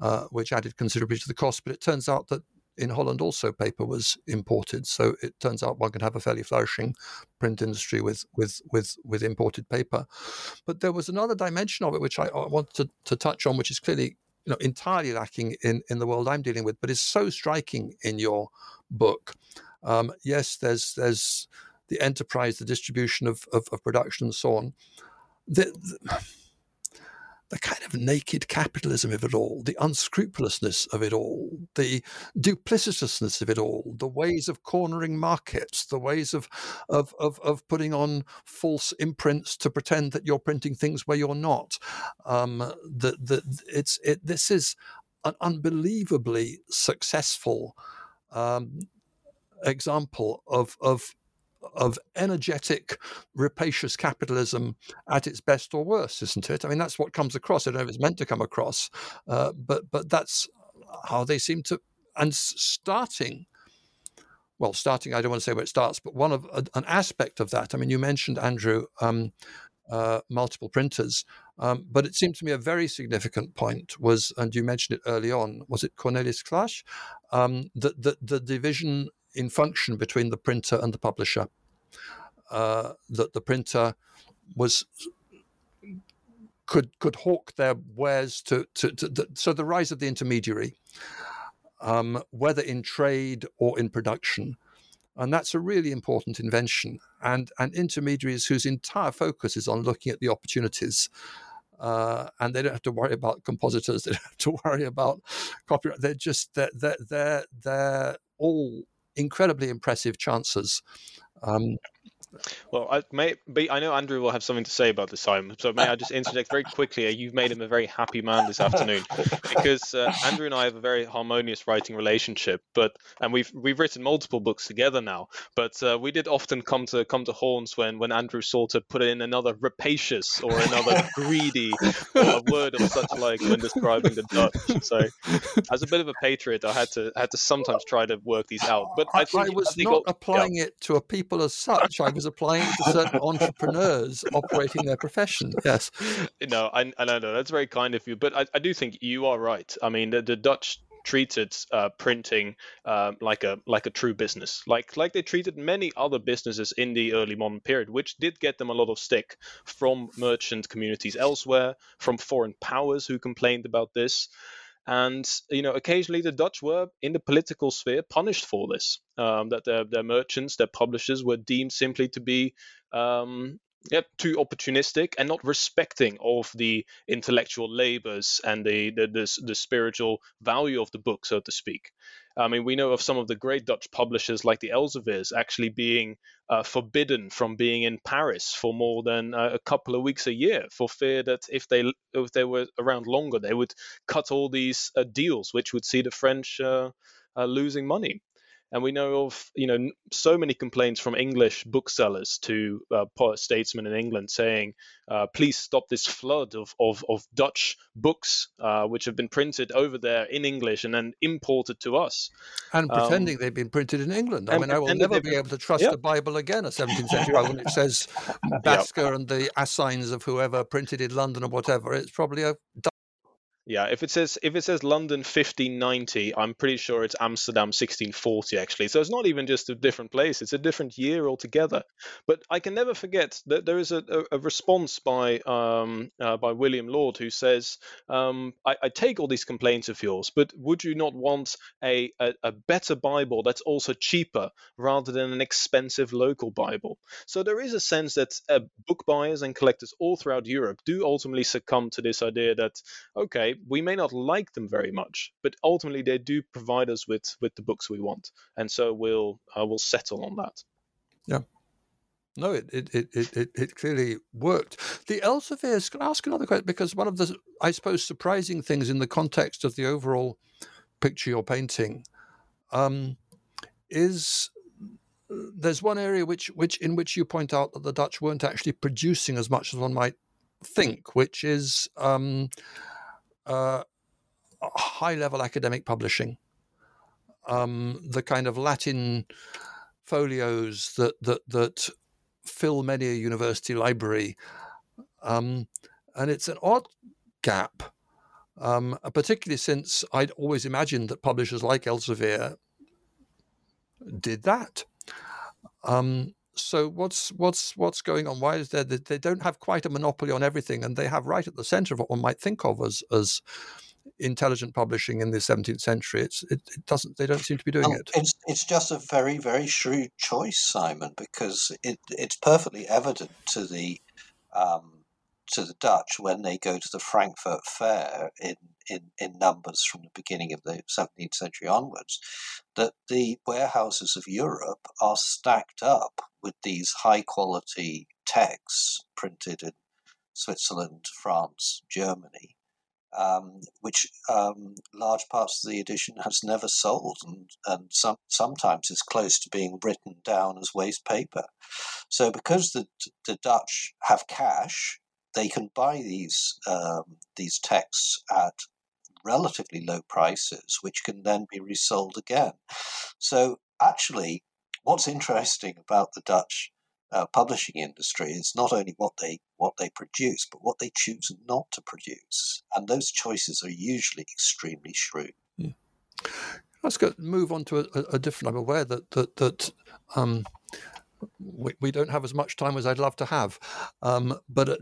uh, which added considerably to the cost. But it turns out that in Holland also paper was imported. So it turns out one can have a fairly flourishing print industry with with with with imported paper. But there was another dimension of it which I, I wanted to, to touch on, which is clearly you know entirely lacking in in the world I'm dealing with, but is so striking in your book. Um, yes, there's there's the enterprise, the distribution of of, of production, and so on. The, the, the kind of naked capitalism of it all, the unscrupulousness of it all, the duplicitousness of it all, the ways of cornering markets, the ways of, of, of, of putting on false imprints to pretend that you're printing things where you're not. Um, the, the, it's, it, this is an unbelievably successful um, example of, of of energetic, rapacious capitalism at its best or worst, isn't it? I mean, that's what comes across. I don't know if it's meant to come across, uh, but but that's how they seem to. And starting, well, starting. I don't want to say where it starts, but one of an aspect of that. I mean, you mentioned Andrew. Um, uh, multiple printers. Um, but it seemed to me a very significant point was, and you mentioned it early on, was it Cornelis Claesz, Um, the, the, the, division in function between the printer and the publisher. Uh, that the printer was could could hawk their wares to, to, to so the rise of the intermediary, um, whether in trade or in production, and that's a really important invention. And, and intermediaries whose entire focus is on looking at the opportunities. Uh, and they don't have to worry about compositors. They don't have to worry about copyright. They're just they're they're they're, they're all incredibly impressive chances. Um, well, I may be, I know Andrew will have something to say about this, Simon. So may I just interject very quickly? You've made him a very happy man this afternoon because uh, Andrew and I have a very harmonious writing relationship. But and we've we've written multiple books together now. But uh, we did often come to come to horns when when Andrew sought to put in another rapacious or another greedy or a word of such like when describing the Dutch. So as a bit of a patriot, I had to had to sometimes try to work these out. But I, think, I was I not applying yeah. it to a people as such. I was applying to certain entrepreneurs operating their profession. Yes. No, I, I know that's very kind of you, but I, I do think you are right. I mean, the, the Dutch treated uh, printing um, like a like a true business, like like they treated many other businesses in the early modern period, which did get them a lot of stick from merchant communities elsewhere, from foreign powers who complained about this. And you know, occasionally the Dutch were in the political sphere punished for this. Um, that their, their merchants, their publishers, were deemed simply to be um, yeah, too opportunistic and not respecting of the intellectual labors and the, the, the the spiritual value of the book, so to speak. I mean, we know of some of the great Dutch publishers like the Elseviers actually being uh, forbidden from being in Paris for more than uh, a couple of weeks a year for fear that if they if they were around longer, they would cut all these uh, deals, which would see the French uh, uh, losing money. And we know of you know so many complaints from English booksellers to uh, statesmen in England saying, uh, "Please stop this flood of of, of Dutch books uh, which have been printed over there in English and then imported to us." And pretending um, they've been printed in England. I mean, I will never be able to trust yeah. the Bible again, a 17th century Bible, when it says Basque and the assigns of whoever printed in London or whatever. It's probably a yeah, if it says if it says London 1590, I'm pretty sure it's Amsterdam 1640 actually. So it's not even just a different place; it's a different year altogether. But I can never forget that there is a, a, response by um, uh, by William Laud who says, um, I, I, take all these complaints of yours, but would you not want a, a, a better Bible that's also cheaper rather than an expensive local Bible?" So there is a sense that uh, book buyers and collectors all throughout Europe do ultimately succumb to this idea that okay we may not like them very much, but ultimately they do provide us with with the books we want, and so we'll uh, we'll settle on that. Yeah. No, it it, it, it, it clearly worked. The Elseviers, can I ask another question? Because one of the, I suppose, surprising things in the context of the overall picture you're painting um, is there's one area which, which in which you point out that the Dutch weren't actually producing as much as one might think, which is um, uh, high level academic publishing. Um, the kind of Latin folios that that that fill many a university library, um, and it's an odd gap, um, particularly since I'd always imagined that publishers like Elsevier did that. Um, so what's what's what's going on? Why is there that they don't have quite a monopoly on everything, and they have right at the centre of what one might think of as as intelligent publishing in the 17th century. It's it, it doesn't they don't seem to be doing it. It's it's just a very very shrewd choice, Simon, because it it's perfectly evident to the um, to the Dutch when they go to the Frankfurt Fair in, in, in numbers from the beginning of the 17th century onwards, that the warehouses of Europe are stacked up with these high quality texts printed in Switzerland, France, Germany, um, which um, large parts of the edition has never sold, and, and some, sometimes is close to being written down as waste paper. So, because the, the Dutch have cash, they can buy these um, these texts at relatively low prices, which can then be resold again. So, actually, what's interesting about the Dutch uh, publishing industry is not only what they what they produce, but what they choose not to produce, and those choices are usually extremely shrewd. Yeah. Let's go move on to a, a, different. I'm aware that that that um, we, we don't have as much time as I'd love to have, um, but a,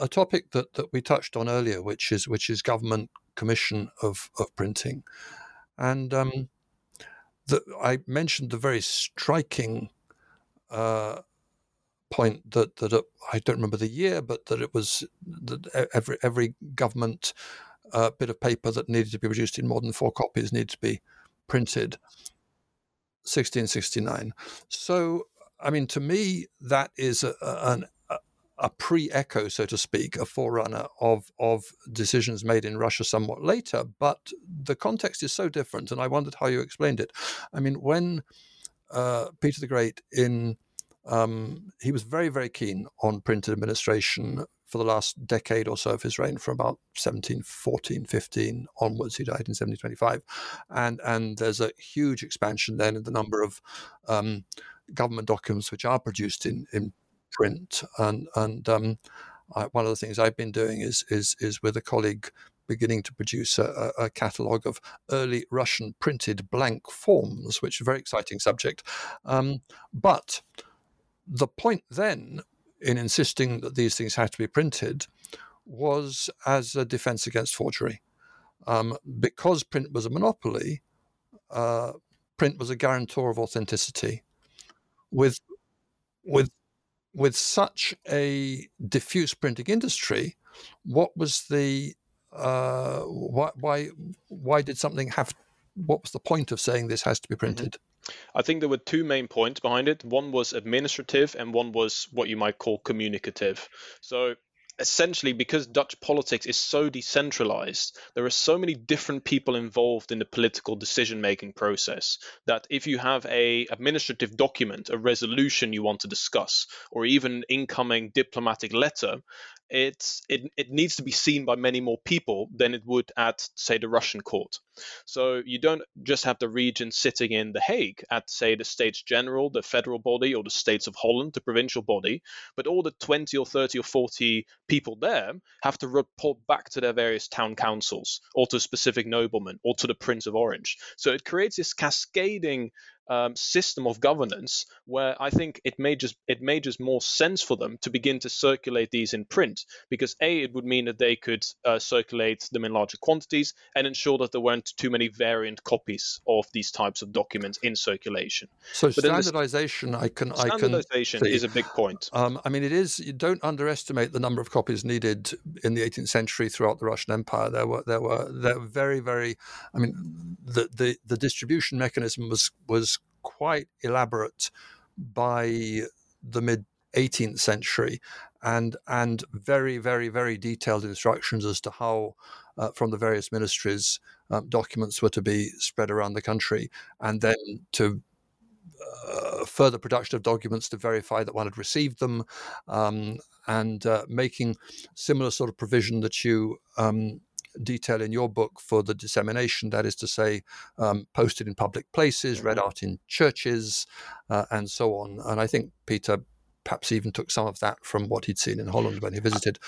a, topic that, that we touched on earlier, which is which is government commission of of printing, and um, the, I mentioned the very striking uh, point that that it, I don't remember the year, but that it was that every every government uh, bit of paper that needed to be produced in more than four copies needed to be printed. 1669. So, I mean, to me, that is a, a, pre-echo, so to speak, a forerunner of of decisions made in Russia somewhat later. But the context is so different, and I wondered how you explained it. I mean, when uh, Peter the Great in um, he was very, very keen on printed administration for the last decade or so of his reign, from about 1714, 15 onwards. He died in 1725. And, and there's a huge expansion then in the number of um, government documents which are produced in, in print. And, and um, I, one of the things I've been doing is, is, is with a colleague beginning to produce a, a catalogue of early Russian printed blank forms, which is a very exciting subject. Um, but the point then in insisting that these things had to be printed was as a defense against forgery. Um, because print was a monopoly, uh, print was a guarantor of authenticity. With, with, with such a diffuse printing industry, what was the uh, why, why why did something have? What was the point of saying this has to be mm-hmm. printed? Mm-hmm. I think there were two main points behind it. One was administrative, and one was what you might call communicative. So essentially because Dutch politics is so decentralized, there are so many different people involved in the political decision making process that if you have a administrative document, a resolution you want to discuss, or even an incoming diplomatic letter, it's it, it needs to be seen by many more people than it would at say the Russian court. So you don't just have the regent sitting in The Hague at say the States General, the federal body, or the States of Holland, the provincial body, but all the 20 or 30 or 40 people there have to report back to their various town councils or to a specific nobleman or to the Prince of Orange. So it creates this cascading um, system of governance where I think it may just it made just more sense for them to begin to circulate these in print because a it would mean that they could uh, circulate them in larger quantities and ensure that there weren't too many variant copies of these types of documents in circulation. So but standardization, I can standardization I can is a big point. Um, I mean, it is. You don't underestimate the number of copies needed in the 18th century throughout the Russian Empire. There were there were there were very very. I mean, the the, the distribution mechanism was was quite elaborate by the mid 18th century and and very very very detailed instructions as to how uh, from the various ministries um, documents were to be spread around the country and then to uh, further production of documents to verify that one had received them um, and uh, making similar sort of provision that you um, detail in your book for the dissemination, that is to say, um, posted in public places, read mm-hmm. out in churches, uh, and so on. And I think Peter perhaps even took some of that from what he'd seen in Holland when he visited.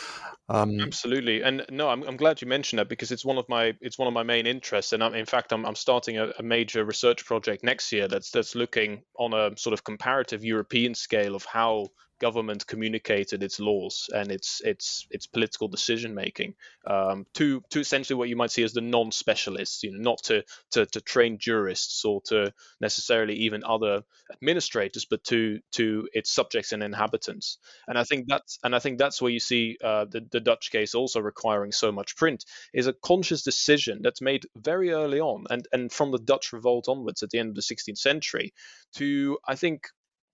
Um, Absolutely, and no, I'm, I'm glad you mentioned that because it's one of my it's one of my main interests, and I'm, in fact, I'm, I'm starting a, a, major research project next year that's that's looking on a sort of comparative European scale of how government communicated its laws and its its its political decision making um, to to essentially what you might see as the non-specialists, you know, not to, to to train jurists or to necessarily even other administrators, but to to its subjects and inhabitants. And I think that's and I think that's where you see uh, the the Dutch case also requiring so much print is a conscious decision that's made very early on and and from the Dutch revolt onwards at the end of the 16th century to I think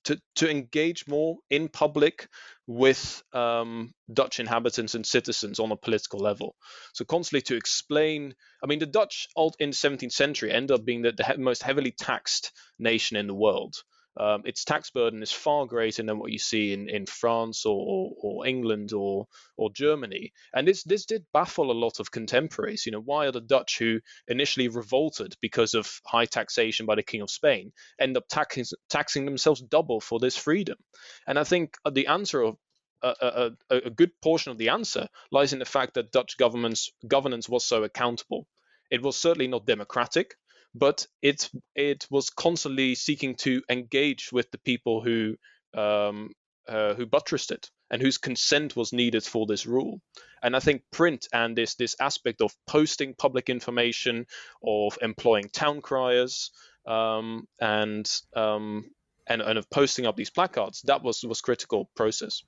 to, to engage more in public with um, Dutch inhabitants and citizens on a political level. So constantly to explain. I mean, the Dutch in the 17th century end up being the, the most heavily taxed nation in the world um, its tax burden is far greater than what you see in, in France or, or, or, England or or Germany. And this this did baffle a lot of contemporaries. You know, why are the Dutch who initially revolted because of high taxation by the King of Spain end up taxing taxing themselves double for this freedom? And I think uh, the answer of a, a, a, good portion of the answer lies in the fact that Dutch government's governance was so accountable. It was certainly not democratic but it it was constantly seeking to engage with the people who um, uh, who buttressed it and whose consent was needed for this rule. And I think print and this this aspect of posting public information, of employing town criers, um, and um, and and of posting up these placards, that was was critical process.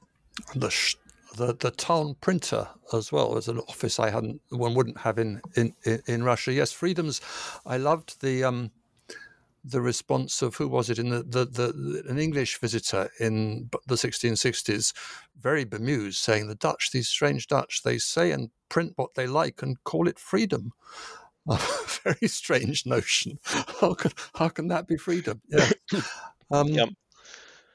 The the the town printer as well was an office I hadn't one wouldn't have in in in Russia. Yes, freedoms. I loved the um the response of who was it in the, the, the an English visitor in the 1660s, very bemused, saying the Dutch, these strange Dutch, they say and print what they like and call it freedom. A very strange notion. How can how can that be freedom? Yeah. Um, yeah.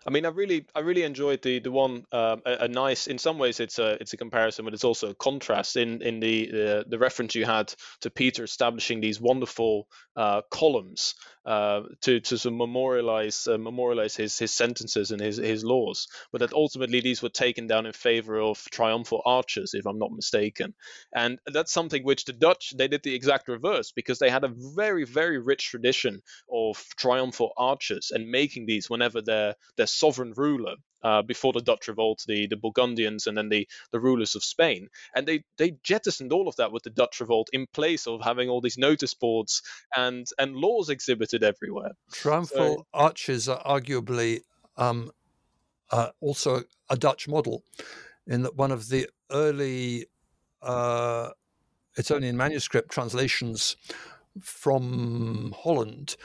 I mean, I really, I really enjoyed the the one. Um, a, a, nice, in some ways, it's a it's a comparison, but it's also a contrast in in the the, the reference you had to Peter establishing these wonderful uh, columns uh, to to sort of memorialize uh, memorialize his his sentences and his his laws, but that ultimately these were taken down in favor of triumphal arches, if I'm not mistaken, and that's something which the Dutch they did the exact reverse because they had a very very rich tradition of triumphal arches and making these whenever their their sovereign ruler uh, before the Dutch revolt, the, the Burgundians and then the, the rulers of Spain. And they, they jettisoned all of that with the Dutch revolt in place of having all these notice boards and, and laws exhibited everywhere. Triumphal so, arches are arguably um, uh, also a Dutch model in that one of the early, uh, it's only in manuscript translations from Holland,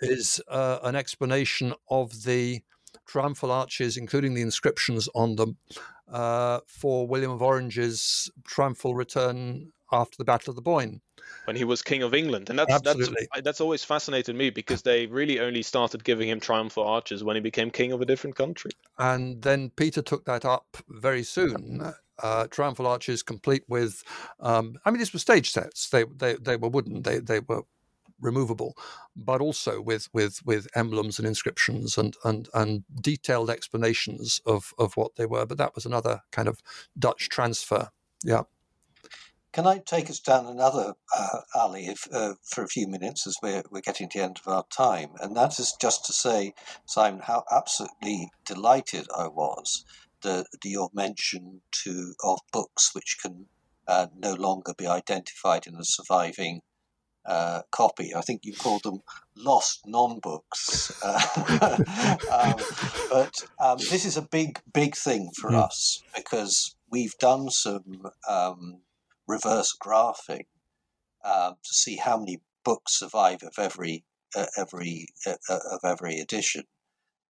is uh, an explanation of the triumphal arches, including the inscriptions on them, uh, for William of Orange's triumphal return after the Battle of the Boyne. When he was King of England. And that's, Absolutely. that's, that's always fascinated me because they really only started giving him triumphal arches when he became king of a different country. And then Peter took that up very soon. Uh, triumphal arches complete with, um, I mean, these were stage sets. They, they, they were wooden. They, they were removable, but also with with with emblems and inscriptions and and and detailed explanations of of what they were. But that was another kind of Dutch transfer. Yeah. Can I take us down another uh, alley if, uh, for a few minutes as we're, we're getting to the end of our time? And that is just to say, Simon, how absolutely delighted I was that your mention to of books which can uh, no longer be identified in the surviving uh, copy. I think you called them lost non-books. Uh, um, but um, this is a big, big thing for mm. us because we've done some um, reverse graphing uh, to see how many books survive of every uh, every uh, uh, of every edition,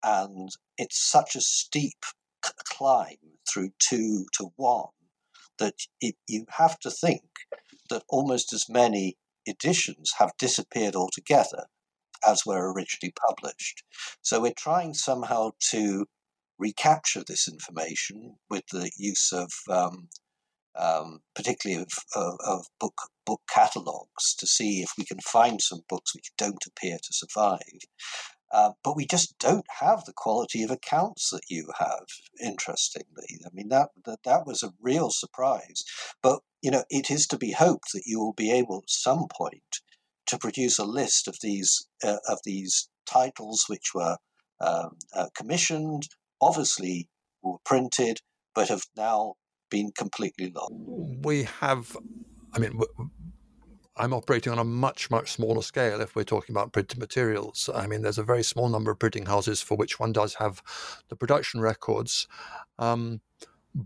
and it's such a steep c- climb through two to one that it, you have to think that almost as many editions have disappeared altogether as were originally published. So we're trying somehow to recapture this information with the use of, um, um, particularly of, of, of, book book catalogues, to see if we can find some books which don't appear to survive. Uh, but we just don't have the quality of accounts that you have. Interestingly, I mean that, that that was a real surprise. But you know, it is to be hoped that you will be able at some point to produce a list of these uh, of these titles which were um, uh, commissioned, obviously were printed, but have now been completely lost. We have, I mean, I'm operating on a much, much smaller scale if we're talking about printed materials. I mean, there's a very small number of printing houses for which one does have the production records, um,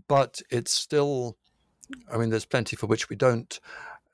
but it's still I mean, there's plenty for which we don't.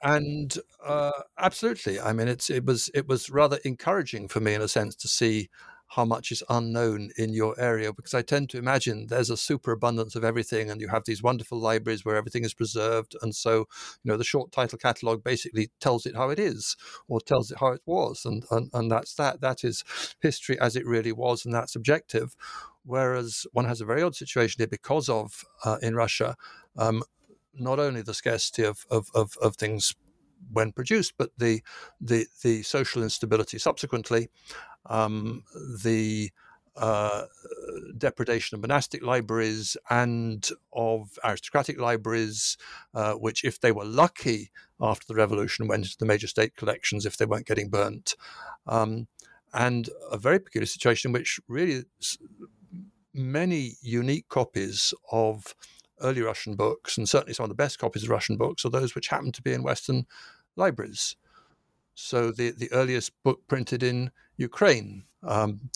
And uh, absolutely, I mean, it's it was it was rather encouraging for me in a sense to see how much is unknown in your area because I tend to imagine there's a superabundance of everything and you have these wonderful libraries where everything is preserved and so you know the short title catalog basically tells it how it is or tells it how it was and and, and that's that that is history as it really was and that's objective. Whereas one has a very odd situation here because of uh, in Russia um, not only the scarcity of, of, of, of things when produced, but the the the social instability subsequently, um, the uh, depredation of monastic libraries and of aristocratic libraries, uh, which, if they were lucky after the revolution, went into the major state collections if they weren't getting burnt. Um, and a very peculiar situation in which really many unique copies of early Russian books, and certainly some of the best copies of Russian books, are those which happen to be in Western libraries. So the, the earliest book printed in Ukraine um,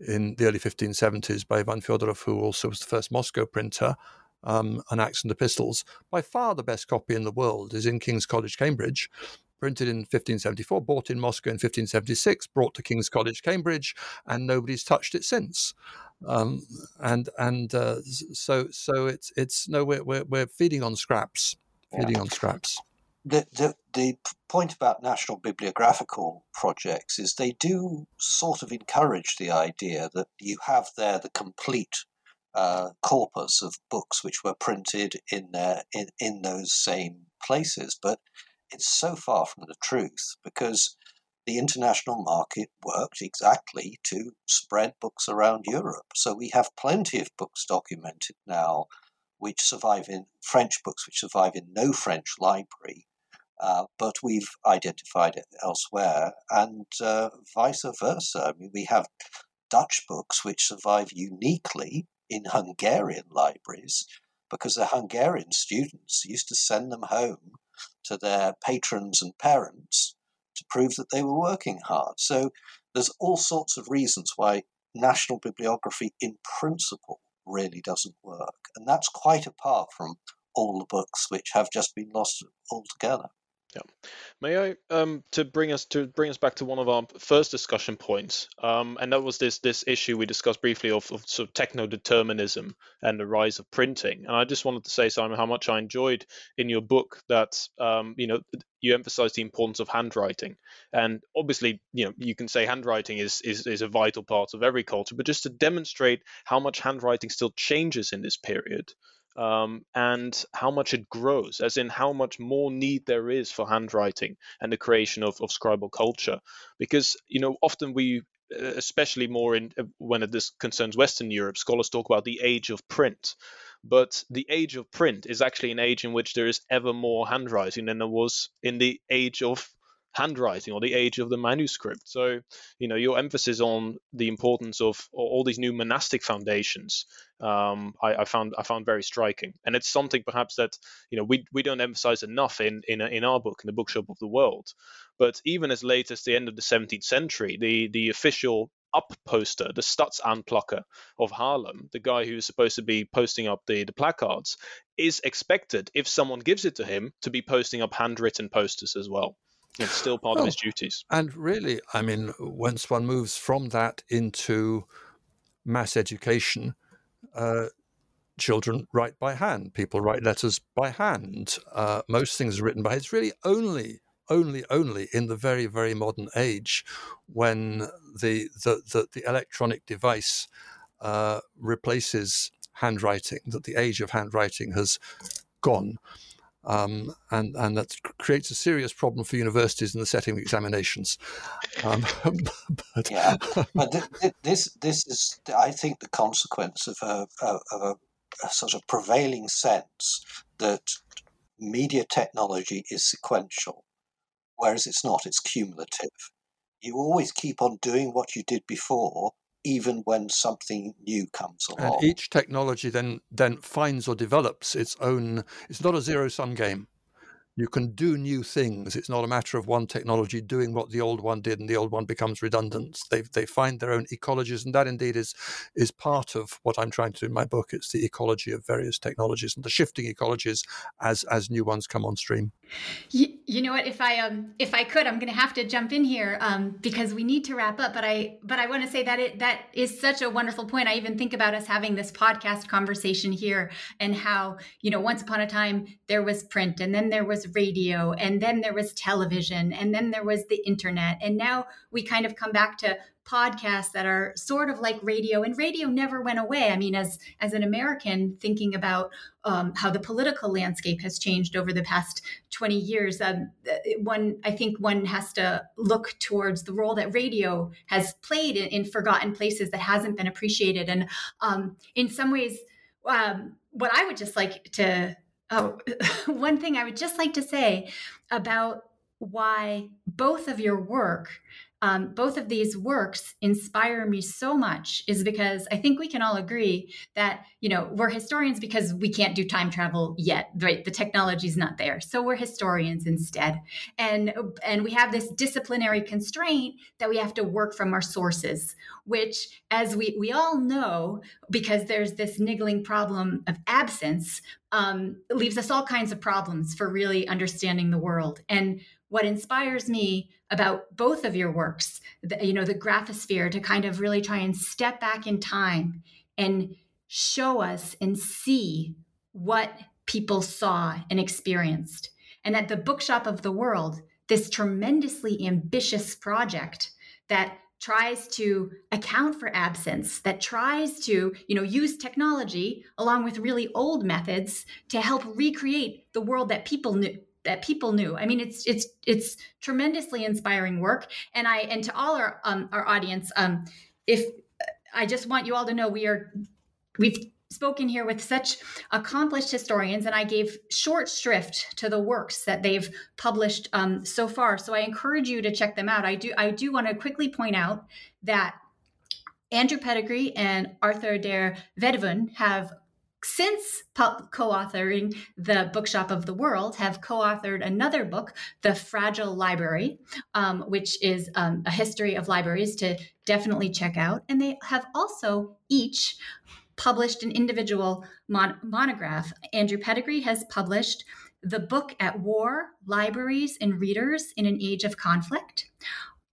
in the early 1570s by Ivan Fyodorov, who also was the first Moscow printer, um, An Acts and Epistles, by far the best copy in the world is in King's College, Cambridge, printed in 1574, bought in Moscow in 1576, brought to King's College, Cambridge, and nobody's touched it since. Um, and and uh, so so it's it's no we're, we're, we're feeding on scraps, feeding yeah. on scraps the, the, the point about national bibliographical projects is they do sort of encourage the idea that you have there the complete uh, corpus of books which were printed in, there, in, in those same places. But it's so far from the truth because the international market worked exactly to spread books around Europe. So we have plenty of books documented now which survive in French books which survive in no French library uh, but we've identified it elsewhere, and uh, vice versa. I mean, we have Dutch books which survive uniquely in Hungarian libraries because the Hungarian students used to send them home to their patrons and parents to prove that they were working hard. So there's all sorts of reasons why national bibliography in principle really doesn't work. And that's quite apart from all the books which have just been lost altogether. Yeah. May I um to bring us to bring us back to one of our first discussion points, um, and that was this this issue we discussed briefly of, of sort of techno determinism and the rise of printing. And I just wanted to say, Simon, how much I enjoyed in your book that um, you know you emphasize the importance of handwriting. And obviously, you know, you can say handwriting is, is is a vital part of every culture, but just to demonstrate how much handwriting still changes in this period um, and how much it grows, as in how much more need there is for handwriting and the creation of, of scribal culture. Because, you know, often we, uh, especially more in uh, when this concerns Western Europe, scholars talk about the age of print. But the age of print is actually an age in which there is ever more handwriting than there was in the age of handwriting or the age of the manuscript. So, you know, your emphasis on the importance of all these new monastic foundations, um, I, I, found I found very striking, and it's something perhaps that you know we we don't emphasize enough in in in our book in the Bookshop of the World. But even as late as the end of the 17th century, the the official up poster, the Stadsaanplakker of Haarlem, the guy who's supposed to be posting up the, the placards, is expected, if someone gives it to him, to be posting up handwritten posters as well. It's still part of his duties. And really, I mean, once one moves from that into mass education, uh, children write by hand. People write letters by hand. Uh, most things are written by. It's really only, only, only in the very, very modern age when the the the, the electronic device uh, replaces handwriting that the age of handwriting has gone. Um, and and that creates a serious problem for universities in the setting of examinations. Um, but, yeah, but th- this this is, I think, the consequence of a, of a, a sort of prevailing sense that media technology is sequential, whereas it's not; it's cumulative. You always keep on doing what you did before, even when something new comes along. And each technology then then finds or develops its own. It's not a zero sum game. You can do new things. It's not a matter of one technology doing what the old one did and the old one becomes redundant. They they find their own ecologies, and that indeed is is part of what I'm trying to do in my book. It's the ecology of various technologies and the shifting ecologies as as new ones come on stream. You, you, know what? If I um if I could, I'm going to have to jump in here um because we need to wrap up. But I but I want to say that it that is such a wonderful point. I even think about us having this podcast conversation here and how you know once upon a time there was print and then there was radio and then there was television and then there was the internet and now we kind of come back to podcasts that are sort of like radio and radio never went away. I mean as as an american thinking about um, how the political landscape has changed over the past 20 years um, one i think one has to look towards the role that radio has played in, in forgotten places that hasn't been appreciated and um, in some ways um, what i would just like to oh, one thing i would just like to say about why both of your work um, both of these works inspire me so much is because I think we can all agree that you know we're historians because we can't do time travel yet, right? The technology's not there, so we're historians instead, and and we have this disciplinary constraint that we have to work from our sources, which, as we we all know, because there's this niggling problem of absence, um, leaves us all kinds of problems for really understanding the world. And what inspires me about both of your works, the, you know, the graphosphere, to kind of really try and step back in time and show us and see what people saw and experienced. And at the Bookshop of the World, this tremendously ambitious project that tries to account for absence that tries to you know use technology along with really old methods to help recreate the world that people knew that people knew. I mean, it's it's it's tremendously inspiring work. And I and to all our um, our audience, um, if I just want you all to know, we are we've spoken here with such accomplished historians, and I gave short shrift to the works that they've published um, so far. So I encourage you to check them out. I do I do want to quickly point out that Andrew Pettegree and Arthur der Weduwen have since co-authoring the bookshop of the world have co-authored another book the fragile library um, which is um, a history of libraries to definitely check out. And they have also each published an individual mon- monograph. Andrew Pettegree has published the book at war libraries and readers in an age of conflict.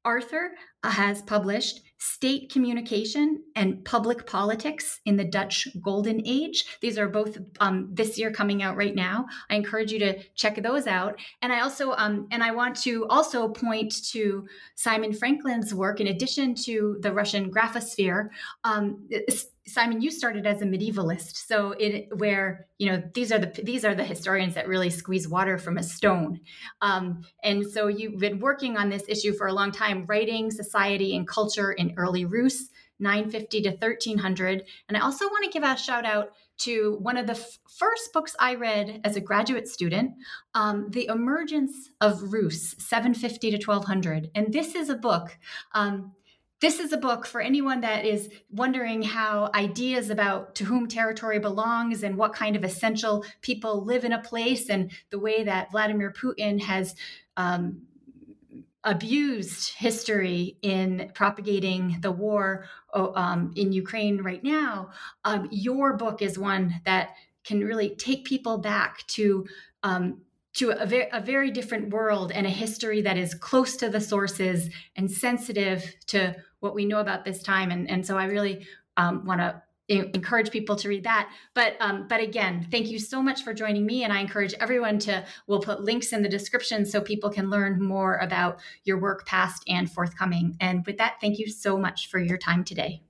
Arthur has published State Communication and Public Politics in the Dutch Golden Age. These are both um, this year coming out right now. I encourage you to check those out. And I also um, and I want to also point to Simon Franklin's work in addition to the Russian graphosphere. Um, Simon, you started as a medievalist, so it where you know these are the these are the historians that really squeeze water from a stone, um, and so you've been working on this issue for a long time, writing society and culture in early Rus, 950 to 1300. And I also want to give a shout out to one of the f- first books I read as a graduate student, um, The Emergence of Rus, 750 to 1200. And this is a book. Um, this is a book for anyone that is wondering how ideas about to whom territory belongs and what kind of essential people live in a place and the way that Vladimir Putin has um, abused history in propagating the war um, in Ukraine right now, um, your book is one that can really take people back to um, to a, a very different world and a history that is close to the sources and sensitive to what we know about this time. And, and so I really um, want to encourage people to read that. But um, but again, thank you so much for joining me, and I encourage everyone to. We'll put links in the description so people can learn more about your work, past and forthcoming. And with that, thank you so much for your time today.